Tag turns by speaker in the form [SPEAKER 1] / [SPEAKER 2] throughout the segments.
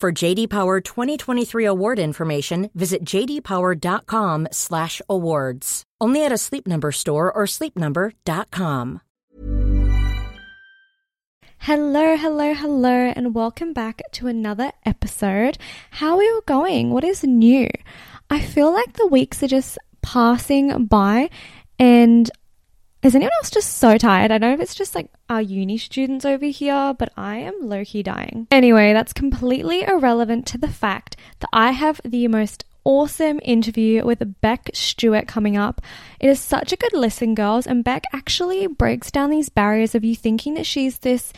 [SPEAKER 1] For JD Power 2023 award information, visit jdpower.com/awards. Only at a Sleep Number store or sleepnumber.com.
[SPEAKER 2] Hello, hello, hello, and welcome back to another episode. How are you going? What is new? I feel like the weeks are just passing by, and is anyone else just so tired? I don't know if it's just like our uni students over here, but I am low key dying. Anyway, that's completely irrelevant to the fact that I have the most awesome interview with Bec Stewart coming up. It is such a good listen, girls, and Bec actually breaks down these barriers of you thinking that she's this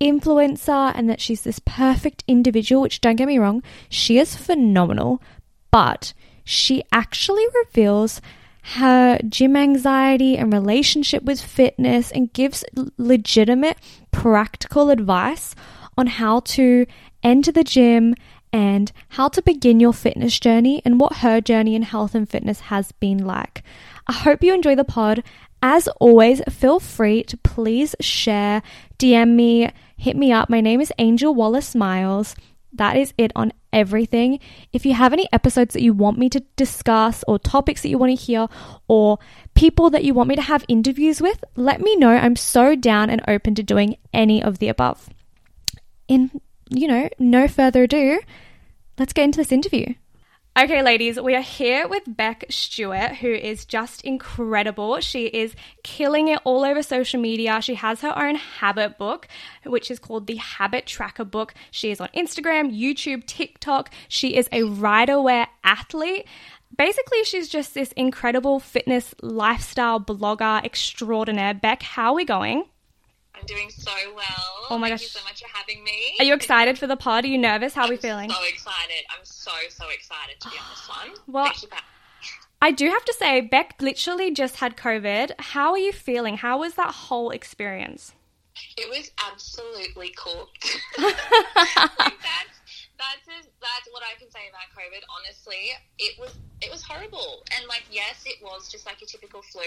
[SPEAKER 2] influencer and that she's this perfect individual, which don't get me wrong, she is phenomenal, but she actually reveals her gym anxiety and relationship with fitness and gives legitimate practical advice on how to enter the gym and how to begin your fitness journey and what her journey in health and fitness has been like. I hope you enjoy the pod. As always, feel free to please share, DM me, hit me up. My name is Angel Wallace Miles. That is it on everything. If you have any episodes that you want me to discuss, or topics that you want to hear, or people that you want me to have interviews with, let me know. I'm so down and open to doing any of the above. In, you know, no further ado, let's get into this interview. Okay, ladies, we are here with Bec Stewart, who is just incredible. She is killing it all over social media. She has her own habit book, which is called the Habit Tracker Book. She is on Instagram, YouTube, TikTok. She is a Ryderwear athlete. Basically, she's just this incredible fitness lifestyle blogger extraordinaire. Bec, how are we going?
[SPEAKER 3] I'm doing so well.
[SPEAKER 2] Oh my
[SPEAKER 3] Thank
[SPEAKER 2] gosh.
[SPEAKER 3] you so much for having me.
[SPEAKER 2] Are you excited for the pod? Are you nervous? How are we
[SPEAKER 3] I'm
[SPEAKER 2] feeling?
[SPEAKER 3] So excited. I'm so so excited to be on this one.
[SPEAKER 2] Well- I do have to say, Bec literally just had COVID. How are you feeling? How was that whole experience?
[SPEAKER 3] It was absolutely cooked. like that's that's as, that's what I can say about COVID. Honestly, it was it was horrible. And like, yes, it was just like a typical flu,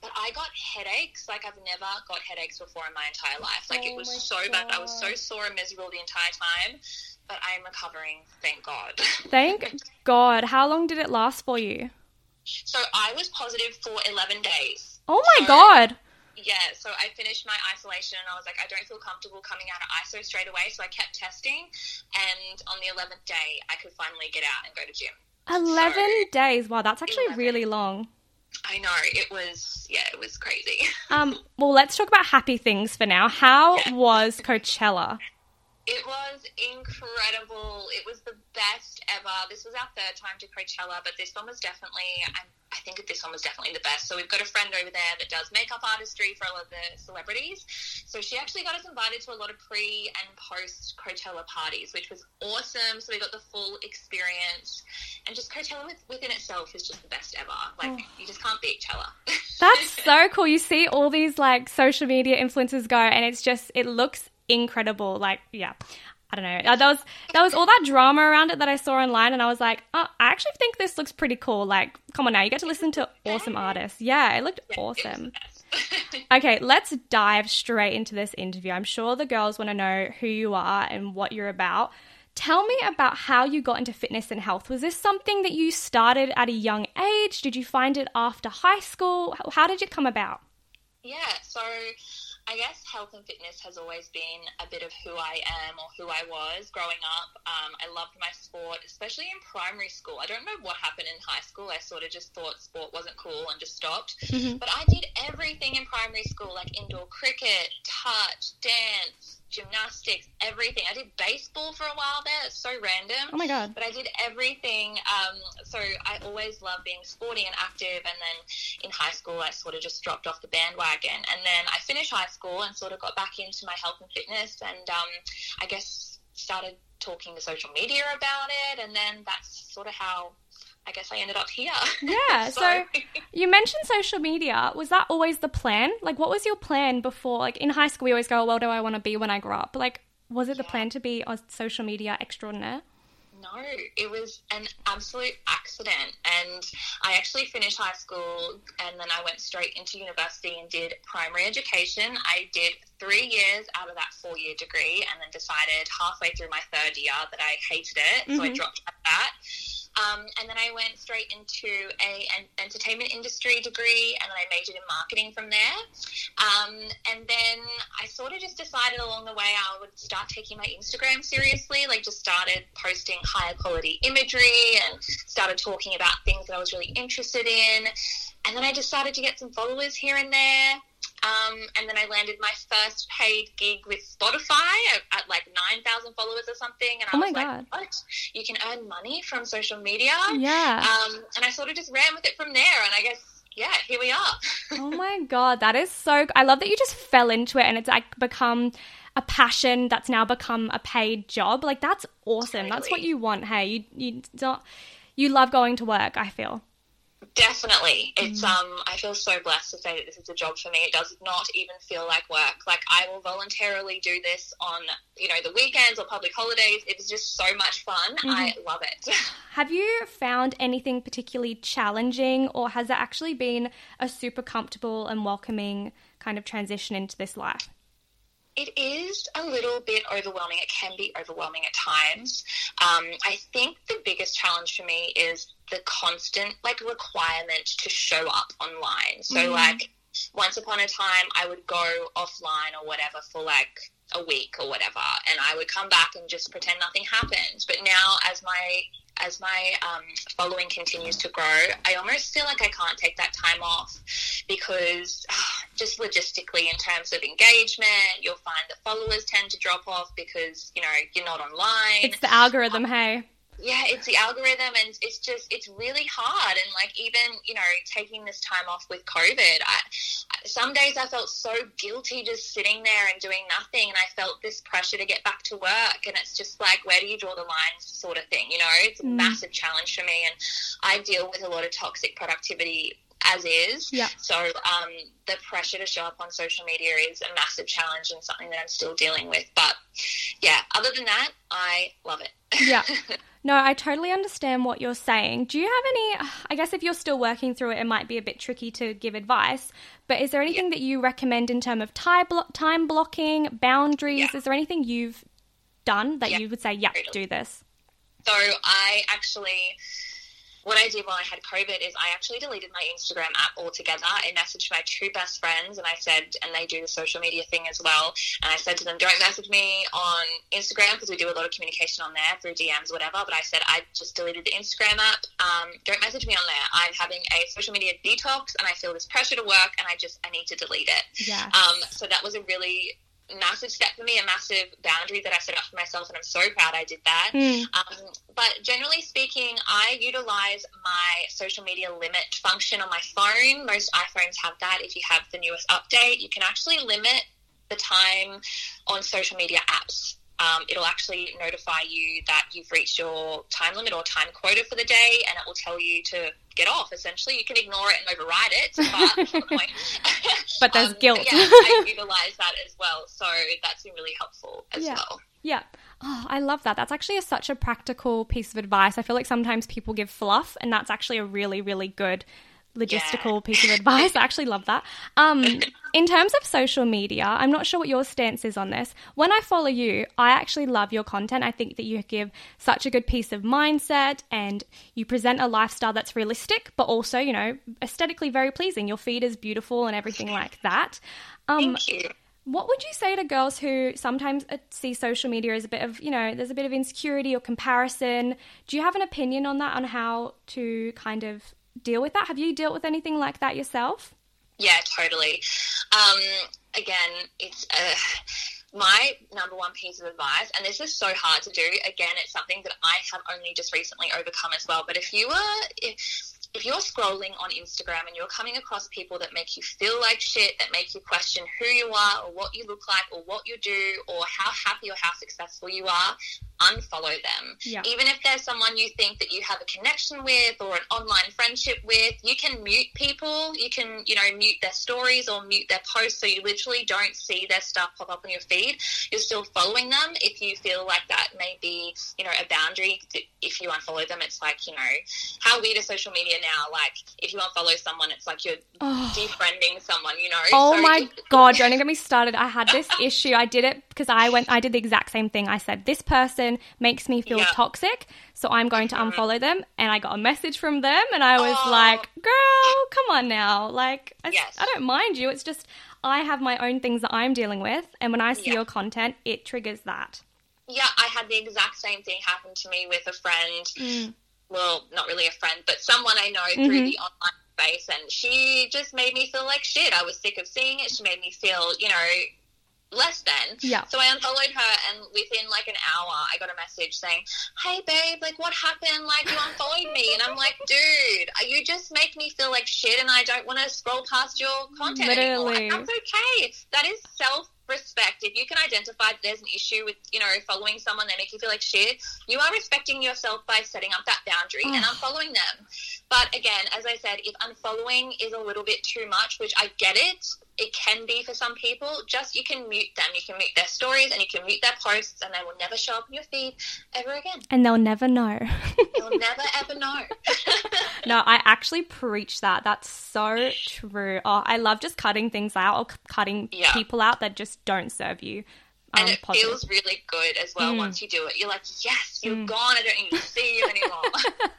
[SPEAKER 3] but I got headaches. Like I've never got headaches before in my entire life. Like
[SPEAKER 2] Oh
[SPEAKER 3] it was so bad. I was so sore and miserable the entire time. But I'm recovering, thank God.
[SPEAKER 2] Thank God. How long did it last for you?
[SPEAKER 3] So I was positive for 11 days.
[SPEAKER 2] Oh my
[SPEAKER 3] So-
[SPEAKER 2] God.
[SPEAKER 3] Yeah, so I finished my isolation and I was like, I don't feel comfortable coming out of ISO straight away. So I kept testing. And on the 11th day, I could finally get out and go to gym.
[SPEAKER 2] 11
[SPEAKER 3] So-
[SPEAKER 2] days. Wow, that's actually
[SPEAKER 3] 11.
[SPEAKER 2] really long.
[SPEAKER 3] I know, it was, yeah, it was crazy.
[SPEAKER 2] Um, well, let's talk about happy things for now. How was Coachella?
[SPEAKER 3] It was incredible. It was the best ever. This was our third time to Coachella, but this one was definitely, I, I think this one was definitely the best. So we've got a friend over there that does makeup artistry for all of the celebrities. So she actually got us invited to a lot of pre and post Coachella parties, which was awesome. So we got the full experience. And just Coachella with, within itself is just the best ever. Like, oh. you just can't beat Coachella.
[SPEAKER 2] That's so cool. You see all these like social media influencers go, and it's just, it looks incredible. Like, yeah. I don't know. Uh, There was there was all that drama around it that I saw online, and I was like, oh, I actually think this looks pretty cool. Like, come on now, you get to listen to awesome artists. Yeah, it looked awesome. Okay, let's dive straight into this interview. I'm sure the girls want to know who you are and what you're about. Tell me about how you got into fitness and health. Was this something that you started at a young age? Did you find it after high school? How- How did it come about?
[SPEAKER 3] Yeah, so I guess health and fitness has always been a bit of who I am or who I was growing up. Um, I loved my sport, especially in primary school. I don't know what happened in high school. I sort of just thought sport wasn't cool and just stopped. But I did everything in primary school, like indoor cricket, touch, dance, gymnastics, everything. I did baseball for a while there. It's so random.
[SPEAKER 2] Oh my god.
[SPEAKER 3] But I did everything. Um, so I always loved being sporty and active. And then in high school, I sort of just dropped off the bandwagon. And then I finished high school and sort of got back into my health and fitness. And um, I guess started talking to social media about it. And then that's sort of how I guess I ended up here.
[SPEAKER 2] Yeah, so you mentioned social media. Was that always the plan? Like, what was your plan before? Like, in high school, we always go, well, do I want to be when I grow up? Like, was it the plan to be a social media extraordinaire?
[SPEAKER 3] No, it was an absolute accident. And I actually finished high school and then I went straight into university and did primary education. I did three years out of that four year degree and then decided halfway through my third year that I hated it. So I mm-hmm. dropped at that. Um, and then I went straight into a an entertainment industry degree, and then I majored in marketing from there. Um, and then I sort of just decided along the way I would start taking my Instagram seriously. Like, just started posting higher quality imagery and started talking about things that I was really interested in. And then I started to get some followers here and there. Um, and then I landed my first paid gig with Spotify at, at like 9,000 followers or something. And I
[SPEAKER 2] Oh my
[SPEAKER 3] was like,
[SPEAKER 2] God.
[SPEAKER 3] what? You can earn money from social media?
[SPEAKER 2] Yeah.
[SPEAKER 3] Um, and I sort of just ran with it from there. And I guess, yeah, here we are.
[SPEAKER 2] oh my god, that is so. I love that you just fell into it and it's like become a passion that's now become a paid job. Like that's awesome. That's what you want. Hey, you you don't you love going to work. I feel.
[SPEAKER 3] Definitely. It's
[SPEAKER 2] Mm.
[SPEAKER 3] um I feel so blessed to say that this is a job for me. It does not even feel like work. Like I will voluntarily do this on, you know, the weekends or public holidays. It's just so much fun.
[SPEAKER 2] Mm-hmm.
[SPEAKER 3] I love it.
[SPEAKER 2] Have you found anything particularly challenging, or has it actually been a super comfortable and welcoming kind of transition into this life?
[SPEAKER 3] It is a little bit overwhelming. It can be overwhelming at times. Um, I think the biggest challenge for me is the constant like requirement to show up online. So like once upon a time I would go offline or whatever for like a week or whatever and I would come back and just pretend nothing happened. But now as my as my um, following continues to grow, I almost feel like I can't take that time off because ah, just logistically, in terms of engagement, you'll find that followers tend to drop off because you know you're not online.
[SPEAKER 2] It's the algorithm. Hey.
[SPEAKER 3] Yeah, it's the algorithm, and it's just it's really hard. And like even you know taking this time off with COVID, I, some days I felt so guilty just sitting there and doing nothing, and I felt this pressure to get back to work. And it's just like, where do you draw the lines, sort of thing. You know, it's a massive challenge for me, and I deal with a lot of toxic productivity as is.
[SPEAKER 2] Yeah.
[SPEAKER 3] So um, the pressure to show up on social media is a massive challenge and something that I'm still dealing with. But yeah, other than that, I love it.
[SPEAKER 2] Yeah. No, I totally understand what you're saying. Do you have any? I guess if you're still working through it, it might be a bit tricky to give advice. But is there anything that you recommend in terms of time, blo- time blocking, boundaries?
[SPEAKER 3] Yeah.
[SPEAKER 2] Is there anything you've done that
[SPEAKER 3] Yeah,
[SPEAKER 2] you would say, yeah,
[SPEAKER 3] totally.
[SPEAKER 2] do this?
[SPEAKER 3] So I actually, what I did while I had COVID is I actually deleted my Instagram app altogether. I messaged my two best friends and I said, and they do the social media thing as well. And I said to them, don't message me on Instagram because we do a lot of communication on there through DMs, whatever. But I said, I just deleted the Instagram app. Um, don't message me on there. I'm having a social media detox and I feel this pressure to work and I just, I need to delete it.
[SPEAKER 2] Yes.
[SPEAKER 3] Um, so that was a really massive step for me, a massive boundary that I set up for myself, and I'm so proud I did that.
[SPEAKER 2] Mm.
[SPEAKER 3] Um, but generally speaking, I utilize my social media limit function on my phone. Most iPhones have that. If you have the newest update, you can actually limit the time on social media apps. Um, it'll actually notify you that you've reached your time limit or time quota for the day, and it will tell you to get off. Essentially, you can ignore it and override it, but the.
[SPEAKER 2] But there's guilt.
[SPEAKER 3] yeah, I utilize that as well, so that's been really helpful as
[SPEAKER 2] Yeah.
[SPEAKER 3] well.
[SPEAKER 2] Yeah. Oh, I love that. That's actually a, such a practical piece of advice. I feel like sometimes people give fluff, and that's actually a really, really good logistical
[SPEAKER 3] Yeah.
[SPEAKER 2] piece of advice. I actually love that. Um, in terms of social media, I'm not sure what your stance is on this. When I follow you, I actually love your content. I think that you give such a good piece of mindset and you present a lifestyle that's realistic, but also, you know, aesthetically very pleasing. Your feed is beautiful and everything like that. Um,
[SPEAKER 3] Thank you.
[SPEAKER 2] what would you say to girls who sometimes uh, see social media as a bit of, you know, there's a bit of insecurity or comparison? Do you have an opinion on that, on how to kind of deal with that? Have you dealt with anything like that yourself?
[SPEAKER 3] Yeah, totally. Um, again, it's uh, my number one piece of advice, and this is so hard to do. Again, it's something that I have only just recently overcome as well. But if you are, if, if you're scrolling on Instagram and you're coming across people that make you feel like shit, that make you question who you are or what you look like or what you do or how happy or how successful you are, unfollow them.
[SPEAKER 2] Yeah.
[SPEAKER 3] Even if there's someone you think that you have a connection with or an online friendship with, you can mute people. You can, you know, mute their stories or mute their posts so you literally don't see their stuff pop up on your feed. You're still following them if you feel like that may be, you know, a boundary. If you unfollow them, it's like, you know, how weird is social media now? Like, if you unfollow someone, it's like you're oh. defriending someone, you know?
[SPEAKER 2] Oh
[SPEAKER 3] So
[SPEAKER 2] my god, don't get me started. I had this issue. I did it because I went I did the exact same thing. I said this person makes me feel
[SPEAKER 3] Yeah.
[SPEAKER 2] toxic, so I'm going to unfollow them and I got a message from them and I was
[SPEAKER 3] Oh.
[SPEAKER 2] like, "Girl, come on now." Like I,
[SPEAKER 3] Yes.
[SPEAKER 2] I don't mind you. It's just I have my own things that I'm dealing with and when I see
[SPEAKER 3] Yeah.
[SPEAKER 2] your content, it triggers that.
[SPEAKER 3] Yeah, I had the exact same thing happen to me with a friend.
[SPEAKER 2] Mm.
[SPEAKER 3] Well, not really a friend, but someone I know
[SPEAKER 2] Mm-hmm.
[SPEAKER 3] through the online space, and she just made me feel like shit. I was sick of seeing it. She made me feel, you know, less than.
[SPEAKER 2] Yeah.
[SPEAKER 3] So I unfollowed her, and within like an hour, I got a message saying, "Hey, babe, like what happened? Like you unfollowed me," and I'm like, "Dude, uh, you just make me feel like shit, and I don't want to scroll past your content anymore."
[SPEAKER 2] Literally.
[SPEAKER 3] And that's okay. That is self. Respect. If you can identify that there's an issue with, you know, following someone that make you feel like shit, you are respecting yourself by setting up that boundary and unfollowing them. But again, as I said, if unfollowing is a little bit too much, which I get it, it can be for some people, just you can mute them. You can mute their stories and you can mute their posts and they will never show up in your feed ever again.
[SPEAKER 2] And they'll never know.
[SPEAKER 3] You'll never ever know.
[SPEAKER 2] No, I actually preach that. That's so true. Oh, I love just cutting things out or cutting
[SPEAKER 3] Yeah.
[SPEAKER 2] people out that just don't serve you. Um,
[SPEAKER 3] and it
[SPEAKER 2] positive.
[SPEAKER 3] feels really good as well
[SPEAKER 2] Mm.
[SPEAKER 3] once you do it. You're like, yes, you're gone. I don't even see you anymore.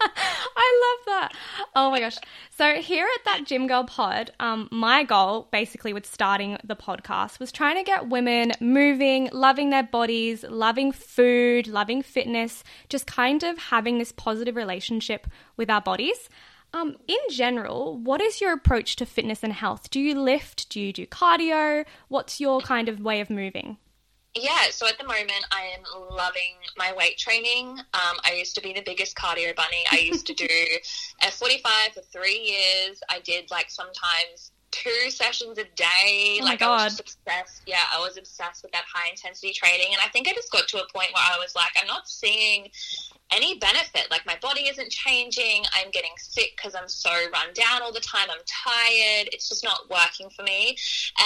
[SPEAKER 2] I love that. Oh my gosh. So here at that Gym Girl Pod, um, my goal basically with starting the podcast was trying to get women moving, loving their bodies, loving food, loving fitness, just kind of having this positive relationship with our bodies. Um, in general, what is your approach to fitness and health? Do you lift? Do you do cardio? What's your kind of way of moving?
[SPEAKER 3] Yeah, so at the moment I am loving my weight training. Um, I used to be the biggest cardio bunny. I used to do F45 for three years. I did like sometimes two sessions a day.
[SPEAKER 2] Oh
[SPEAKER 3] like I was just obsessed. Yeah, I was obsessed with that high intensity training. And I think I just got to a point where I was like, I'm not seeing any benefit. Like my body isn't changing. I'm getting sick because I'm so run down all the time. I'm tired. It's just not working for me.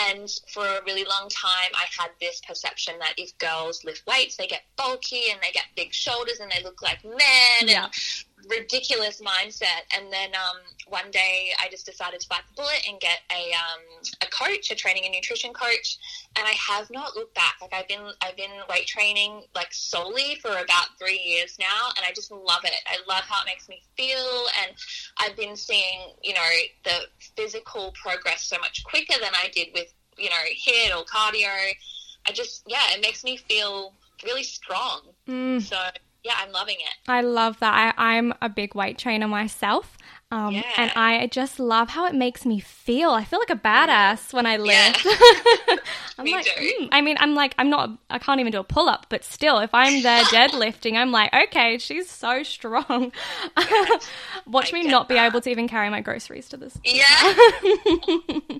[SPEAKER 3] And for a really long time, I had this perception that if girls lift weights, they get bulky and they get big shoulders and they look like men.
[SPEAKER 2] Yeah.
[SPEAKER 3] And ridiculous mindset. And then um, one day, I just decided to bite the bullet and get a um, a coach, a training and nutrition coach. And I have not looked back. Like I've been I've been weight training like solely for about three years now, and I just love it. I love how it makes me feel, and I've been seeing you know the physical progress so much quicker than I did with you know HIIT or cardio. I just yeah, it makes me feel really strong.
[SPEAKER 2] Mm.
[SPEAKER 3] So yeah, I'm loving it.
[SPEAKER 2] I love that. I, I'm a big weight trainer myself. Um,
[SPEAKER 3] Yeah.
[SPEAKER 2] And I just love how it makes me feel. I feel like a badass when I
[SPEAKER 3] Yeah.
[SPEAKER 2] lift. I'm
[SPEAKER 3] Me
[SPEAKER 2] like, mm. I mean, I'm like, I'm not, I can't even do a pull up, but still, if I'm there deadlifting, I'm like, okay, she's so strong. Watch
[SPEAKER 3] I
[SPEAKER 2] me not be able to even carry my groceries to this.
[SPEAKER 3] Yeah.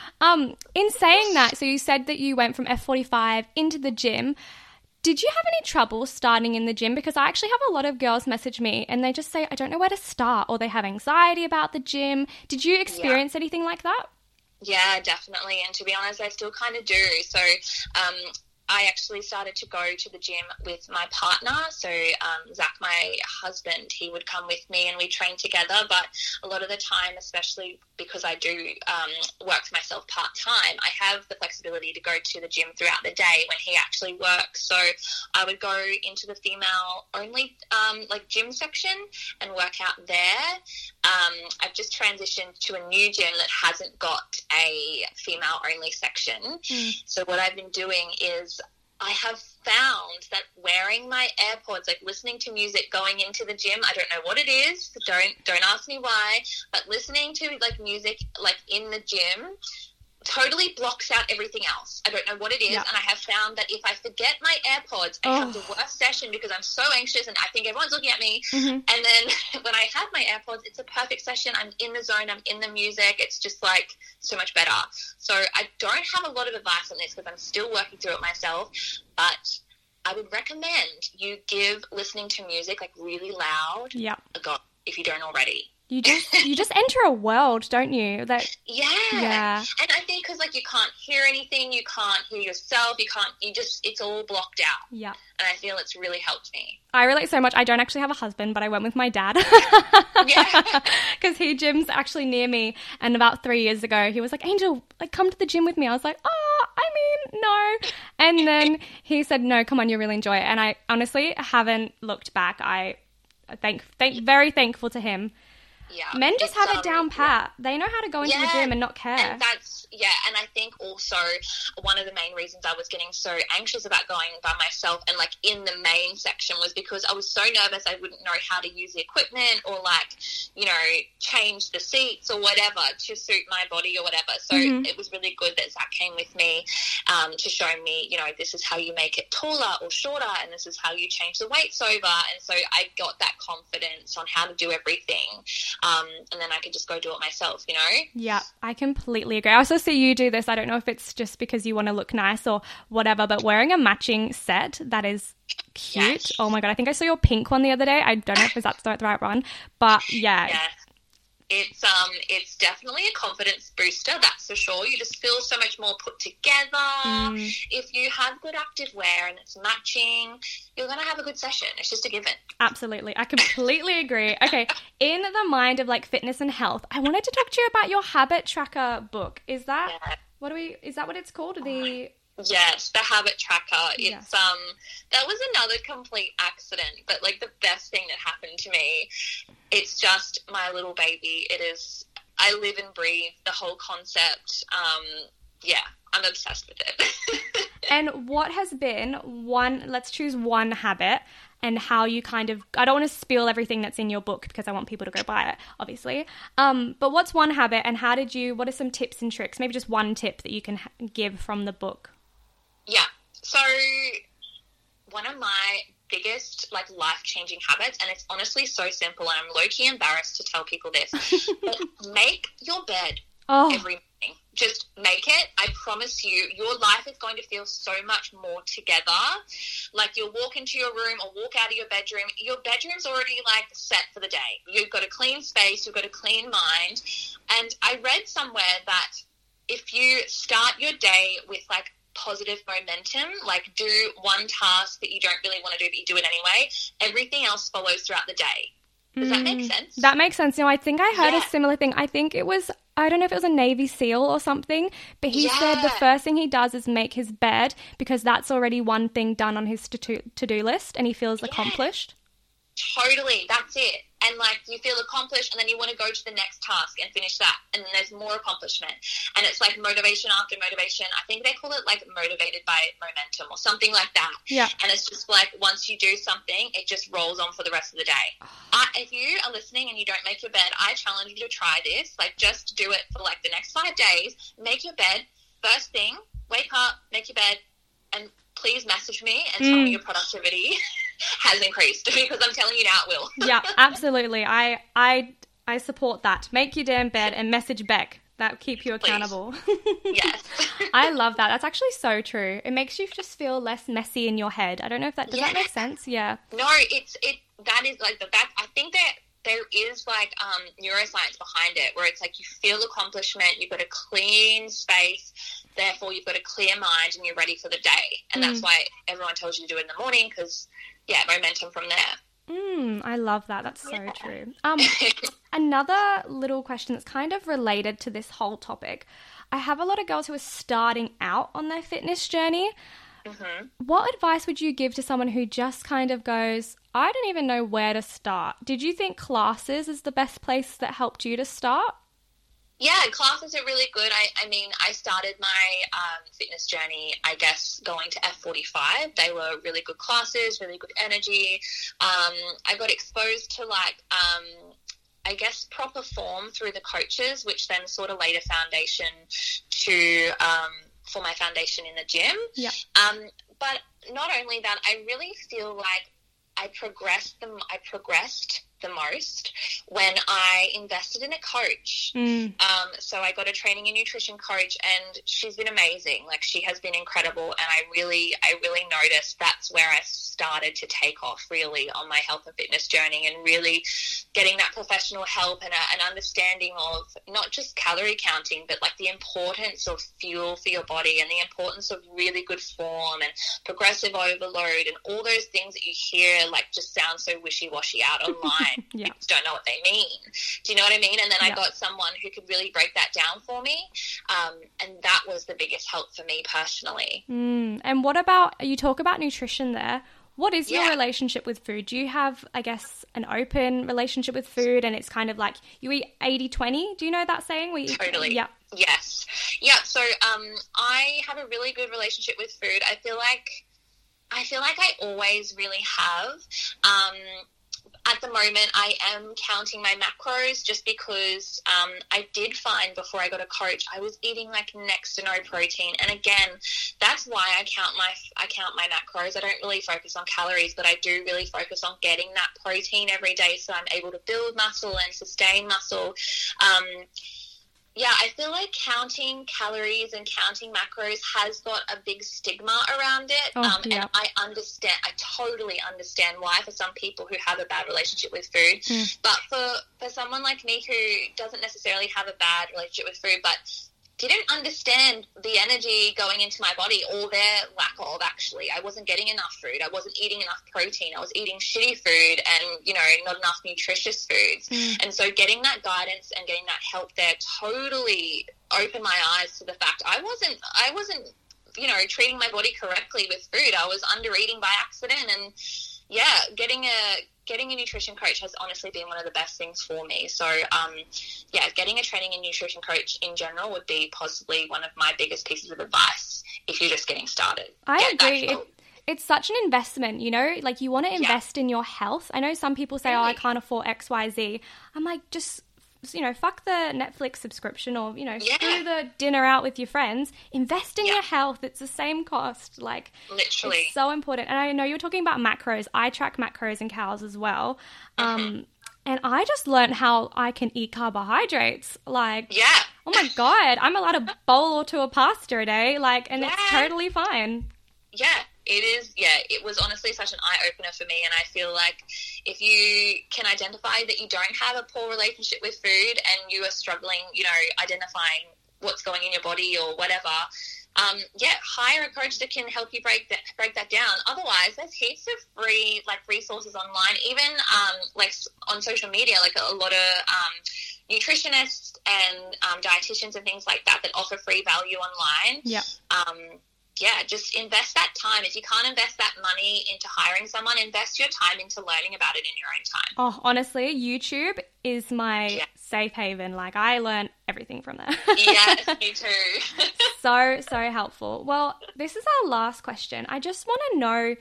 [SPEAKER 2] Um, in saying that, so you said that you went from F45 into the gym. Did you have any trouble starting in the gym? Because I actually have a lot of girls message me and they just say, I don't know where to start, or they have anxiety about the gym. Did you experience anything like that?
[SPEAKER 3] Yeah, definitely. And to be honest, I still kind of do. So, um, I actually started to go to the gym with my partner. So, um, Zach, my husband, he would come with me and we train together. But a lot of the time, especially because I do um, work for myself part time, I have the flexibility to go to the gym throughout the day when he actually works. So, I would go into the female only um, like gym section and work out there. Um, I've just transitioned to a new gym that hasn't got a female only section. So, what I've been doing is I have found that wearing my AirPods, like listening to music going into the gym, I don't know what it is. Don't don't ask me why, but listening to like music like in the gym totally blocks out everything else. I don't know what it is,
[SPEAKER 2] Yeah.
[SPEAKER 3] and I have found that if I forget my AirPods, I have the worst session because I'm so anxious and I think everyone's looking at me. Mm-hmm. And then when I have my AirPods, it's a perfect session. I'm in the zone. I'm in the music. It's just like so much better. So I don't have a lot of advice on this because I'm still working through it myself, but. I would recommend you give listening to music like really loud
[SPEAKER 2] Yeah.
[SPEAKER 3] Oh, a go if you don't already.
[SPEAKER 2] You just you just enter a world, don't you? That
[SPEAKER 3] Yeah.
[SPEAKER 2] Yeah.
[SPEAKER 3] And I think because like you can't hear anything, you can't hear yourself, you can't, you just, it's all blocked out.
[SPEAKER 2] yeah.
[SPEAKER 3] And I feel it's really helped me.
[SPEAKER 2] I relate so much. I don't actually have a husband, but I went with my dad.
[SPEAKER 3] Yeah.
[SPEAKER 2] Because he gyms actually near me. And about three years ago, he was like, Angel, like, come to the gym with me. I was like, oh, I mean, no. And then he said, no, come on, you'll really enjoy it. And I honestly haven't looked back. I thank, thank, very thankful to him.
[SPEAKER 3] Yeah.
[SPEAKER 2] Men just have it
[SPEAKER 3] um,
[SPEAKER 2] down
[SPEAKER 3] yeah.
[SPEAKER 2] pat. They know how to go into the gym and not care.
[SPEAKER 3] And that's yeah, and I think also one of the main reasons I was getting so anxious about going by myself and like in the main section was because I was so nervous I wouldn't know how to use the equipment or like, you know, change the seats or whatever to suit my body or whatever. So
[SPEAKER 2] Mm-hmm.
[SPEAKER 3] it was really good that Zach came with me um, to show me, you know, this is how you make it taller or shorter and this is how you change the weights over. And so I got that confidence on how to do everything. Um, and then I could just go do it myself, you know?
[SPEAKER 2] Yeah, I completely agree. I also see you do this. I don't know if it's just because you want to look nice or whatever, but wearing a matching set that is cute.
[SPEAKER 3] Yes.
[SPEAKER 2] Oh my god, I think I saw your pink one the other day. I don't know if that's the right one, but yeah,
[SPEAKER 3] Yeah. It's um it's definitely a confidence booster, that's for sure. You just feel so much more put together.
[SPEAKER 2] Mm.
[SPEAKER 3] If you have good active wear and it's matching, you're gonna have a good session. It's just a given.
[SPEAKER 2] absolutely. I completely agree. Okay, in the mind of like fitness and health, I wanted to talk to you about your habit tracker book. Is that
[SPEAKER 3] Yeah.
[SPEAKER 2] what do we? Is that what it's called? The
[SPEAKER 3] Yes, the habit tracker. It's
[SPEAKER 2] Yes.
[SPEAKER 3] um that was another complete accident, but like the best thing that happened to me. It's just my little baby. It is I live and breathe the whole concept. Um yeah, I'm obsessed with it.
[SPEAKER 2] and what has been one? Let's choose one habit. And how you kind of, I don't want to spill everything that's in your book because I want people to go buy it, obviously. Um, but what's one habit and how did you, what are some tips and tricks? Maybe just one tip that you can give from the book.
[SPEAKER 3] Yeah. So one of my biggest like life changing habits, and it's honestly so simple, and I'm low key embarrassed to tell people this, but make your bed
[SPEAKER 2] Oh,
[SPEAKER 3] every morning. Just make it. I promise you, your life is going to feel so much more together. Like you'll walk into your room or walk out of your bedroom. Your bedroom's already like set for the day. You've got a clean space. You've got a clean mind. And I read somewhere that if you start your day with like positive momentum, like do one task that you don't really want to do, but you do it anyway, everything else follows throughout the day. Does that make hmm. sense?
[SPEAKER 2] That makes sense. Know, I think I heard
[SPEAKER 3] Yeah.
[SPEAKER 2] a similar thing. I think it was, I don't know if it was a Navy SEAL or something, but he said the first thing he does is make his bed because that's already one thing done on his to do list and he feels accomplished.
[SPEAKER 3] Totally, that's it. And like you feel accomplished, and then you want to go to the next task and finish that, and then there's more accomplishment. And it's like motivation after motivation. I think they call it like motivated by momentum or something like that.
[SPEAKER 2] Yeah.
[SPEAKER 3] And it's just like once you do something, it just rolls on for the rest of the day. I, if you are listening and you don't make your bed, I challenge you to try this. Like just do it for like the next five days. Make your bed first thing. Wake up, make your bed, and please message me and tell me mm. your productivity has increased because I'm telling you now it will.
[SPEAKER 2] yeah, absolutely. I I I support that. Make your damn bed and message Bec. That keep you accountable.
[SPEAKER 3] yes.
[SPEAKER 2] I love that. That's actually so true. It makes you just feel less messy in your head. I don't know if that does that make sense. Yeah.
[SPEAKER 3] No, it's it. That is like that. I think that there is like um, neuroscience behind it, where it's like you feel accomplishment, you've got a clean space, therefore you've got a clear mind, and you're ready for the day. And that's why everyone tells you to do it in the morning because yeah, momentum from there.
[SPEAKER 2] Mm, I love that. That's so true. Um, another little question that's kind of related to this whole topic. I have a lot of girls who are starting out on their fitness journey. What advice would you give to someone who just kind of goes, I don't even know where to start? Did you think classes is the best place that helped you to start?
[SPEAKER 3] Yeah, classes are really good. I, I mean, I started my um, fitness journey, I guess, going to F45. They were really good classes, really good energy. Um, I got exposed to like, um, I guess, proper form through the coaches, which then sort of laid a foundation to um, for my foundation in the gym.
[SPEAKER 2] Yeah.
[SPEAKER 3] Um, but not only that, I really feel like I progressed them. I progressed the most when I invested in a coach.
[SPEAKER 2] Mm.
[SPEAKER 3] Um, so I got a training and nutrition coach, and she's been amazing. Like she has been incredible, and I really, I really noticed that's where I started to take off really on my health and fitness journey, and really getting that professional help and a, an understanding of not just calorie counting, but like the importance of fuel for your body and the importance of really good form and progressive overload and all those things that you hear like just sound so wishy washy out online.
[SPEAKER 2] Yeah.
[SPEAKER 3] You just don't know what they mean. Do you know what I mean? And then I got someone who could really break that down for me, um, and that was the biggest help for me personally.
[SPEAKER 2] Mm. And what about you talk about nutrition there? What is your
[SPEAKER 3] Yeah.
[SPEAKER 2] relationship with food? Do you have, I guess, an open relationship with food and it's kind of like you eat 80 20? Do you know that saying? We
[SPEAKER 3] Totally.
[SPEAKER 2] Yeah.
[SPEAKER 3] Yes. Yeah. So um, I have a really good relationship with food. I feel like I feel like I always really have. Um, at the moment, I am counting my macros just because um, I did find before I got a coach, I was eating like next to no protein. And again, that's why I count my I count my macros. I don't really focus on calories, but I do really focus on getting that protein every day, so I'm able to build muscle and sustain muscle. Um, yeah, I feel like counting calories and counting macros has got a big stigma around it.
[SPEAKER 2] Oh,
[SPEAKER 3] um,
[SPEAKER 2] yeah.
[SPEAKER 3] And I understand, I totally understand why for some people who have a bad relationship with food.
[SPEAKER 2] Mm.
[SPEAKER 3] But for, for someone like me who doesn't necessarily have a bad relationship with food, but didn't understand the energy going into my body or their lack of actually. I wasn't getting enough food. I wasn't eating enough protein. I was eating shitty food and, you know, not enough nutritious foods. Hmm. And so getting that guidance and getting that help there totally opened my eyes to the fact I wasn't I wasn't, you know, treating my body correctly with food. I was under eating by accident and yeah, getting a getting a nutrition coach has honestly been one of the best things for me. So, um, yeah, getting a training and nutrition coach in general would be possibly one of my biggest pieces of advice if you're just getting started.
[SPEAKER 2] I
[SPEAKER 3] Get
[SPEAKER 2] agree. It, it's such an investment, you know? Like, you want to invest in your health. I know some people say, oh, I can't afford XYZ. I'm like, just, you know, fuck the Netflix subscription or, you know,
[SPEAKER 3] Yeah.
[SPEAKER 2] screw the dinner out with your friends. Invest in
[SPEAKER 3] Yeah.
[SPEAKER 2] your health. It's the same cost. Like,
[SPEAKER 3] Literally.
[SPEAKER 2] it's so important. And I know you're talking about macros. I track macros and cows as well.
[SPEAKER 3] Mm-hmm.
[SPEAKER 2] Um, and I just learned how I can eat carbohydrates. Like,
[SPEAKER 3] yeah.
[SPEAKER 2] oh my God, I'm allowed a bowl or two of pasta a day. Like, and it's totally fine.
[SPEAKER 3] Yeah, it is. Yeah, it was honestly such an eye opener for me. And I feel like if you can identify that you don't have a poor relationship with food and you are struggling, you know, identifying what's going in your body or whatever, um, yeah, hire a coach that can help you break that break that down. Otherwise, there's heaps of free like resources online, even um, like on social media, like a, lot of um, nutritionists and um, dietitians and things like that that offer free value online.
[SPEAKER 2] Yeah.
[SPEAKER 3] Yeah, just invest that time. If you can't invest that money into hiring someone, invest your time into learning about it in your own time.
[SPEAKER 2] Oh, honestly, YouTube is my
[SPEAKER 3] Yeah.
[SPEAKER 2] safe haven. Like I learn everything from there.
[SPEAKER 3] yes, me too.
[SPEAKER 2] so so helpful. Well, this is our last question. I just want to know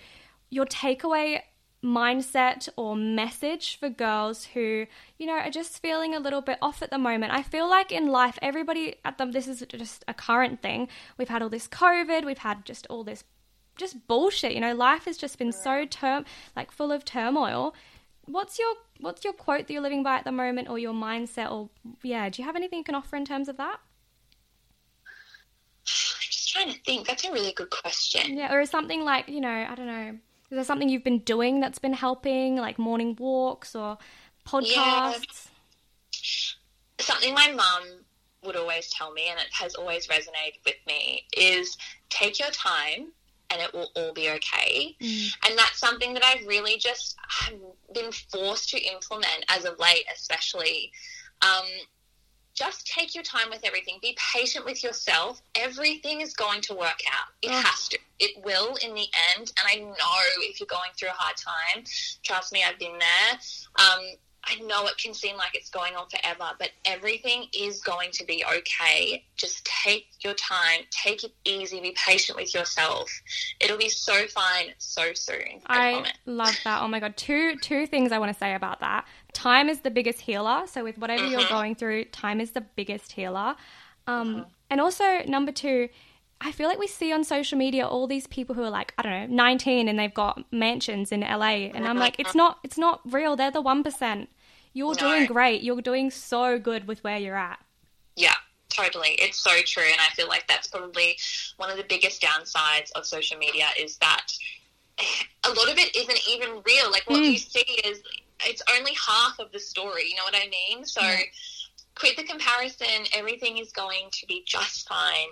[SPEAKER 2] your takeaway mindset or message for girls who, you know, are just feeling a little bit off at the moment. I feel like in life everybody at them this is just a current thing. We've had all this COVID, we've had just all this just bullshit. You know, life has just been so term like full of turmoil. What's your what's your quote that you're living by at the moment or your mindset or yeah, do you have anything you can offer in terms of that?
[SPEAKER 3] I'm just trying to think. That's a really good question.
[SPEAKER 2] Yeah, or is something like, you know, I don't know, is there something you've been doing that's been helping, like morning walks or podcasts?
[SPEAKER 3] something my mum would always tell me, and it has always resonated with me, is take your time and it will all be okay. And that's something that I've really just have been forced to implement as of late, especially. Um, just take your time with everything. Be patient with yourself. Everything is going to work out. It has to. It will in the end. And I know if you're going through a hard time, trust me, I've been there. Um, I know it can seem like it's going on forever, but everything is going to be okay. Just take your time, take it easy, be patient with yourself. It'll be so fine so soon. I,
[SPEAKER 2] I love that. Oh my god, two two things I want to say about that. Time is the biggest healer. So with whatever you're going through, time is the biggest healer. Um, and also number two, I feel like we see on social media all these people who are like, I don't know, 19 and they've got mansions in LA oh and I'm like, it's not it's not real. They're the 1%. You're doing great. You're doing so good with where you're at.
[SPEAKER 3] Yeah, totally. It's so true. And I feel like that's probably one of the biggest downsides of social media is that a lot of it isn't even real. Like what hmm. you see is it's only half of the story. You know what I mean? So quit the comparison. Everything is going to be just fine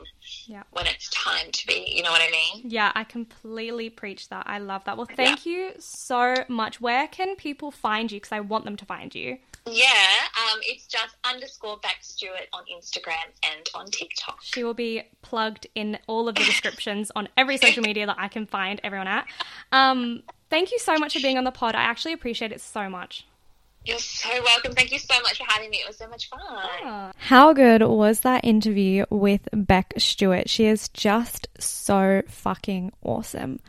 [SPEAKER 2] Yeah.
[SPEAKER 3] when it's time to be. You know what I mean?
[SPEAKER 2] Yeah, I completely preach that. I love that. Well, thank you so much. Where can people find you? Because I want them to find you.
[SPEAKER 3] Yeah. Um, it's just underscore Bec Stewart on Instagram and on TikTok.
[SPEAKER 2] She will be plugged in all of the descriptions on every social media that I can find everyone at. Um, thank you so much for being on the pod. I actually appreciate it so much.
[SPEAKER 3] You're so welcome. Thank you so much for having me. It was so much fun.
[SPEAKER 4] How good was that interview with Bec Stewart? She is just so fucking awesome.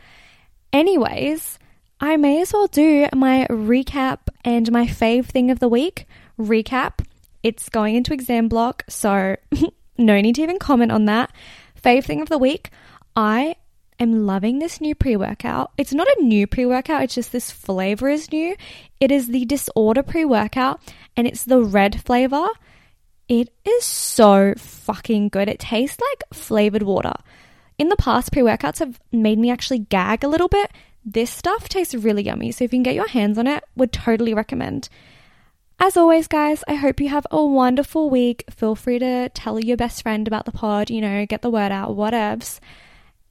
[SPEAKER 4] Anyways, I may as well do my recap and my fave thing of the week. Recap. It's going into exam block, so no need to even comment on that. Fave thing of the week. I am loving this new pre workout. It's not a new pre workout, it's just this flavor is new. It is the Disorder pre workout and it's the red flavor. It is so fucking good. It tastes like flavored water. In the past, pre workouts have made me actually gag a little bit. This stuff tastes really yummy, so if you can get your hands on it, would totally recommend. As always, guys, I hope you have a wonderful week. Feel free to tell your best friend about the pod, you know, get the word out, whatevs.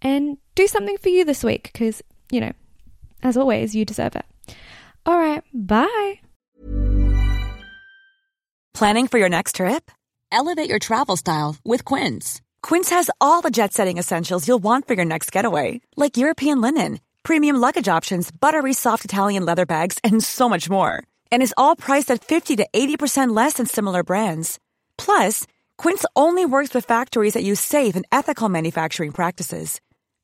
[SPEAKER 4] And do something for you this week because, you know, as always, you deserve it. All right, bye.
[SPEAKER 5] Planning for your next trip? Elevate your travel style with Quince. Quince has all the jet setting essentials you'll want for your next getaway, like European linen, premium luggage options, buttery soft Italian leather bags, and so much more. And is all priced at 50 to 80% less than similar brands. Plus, Quince only works with factories that use safe and ethical manufacturing practices.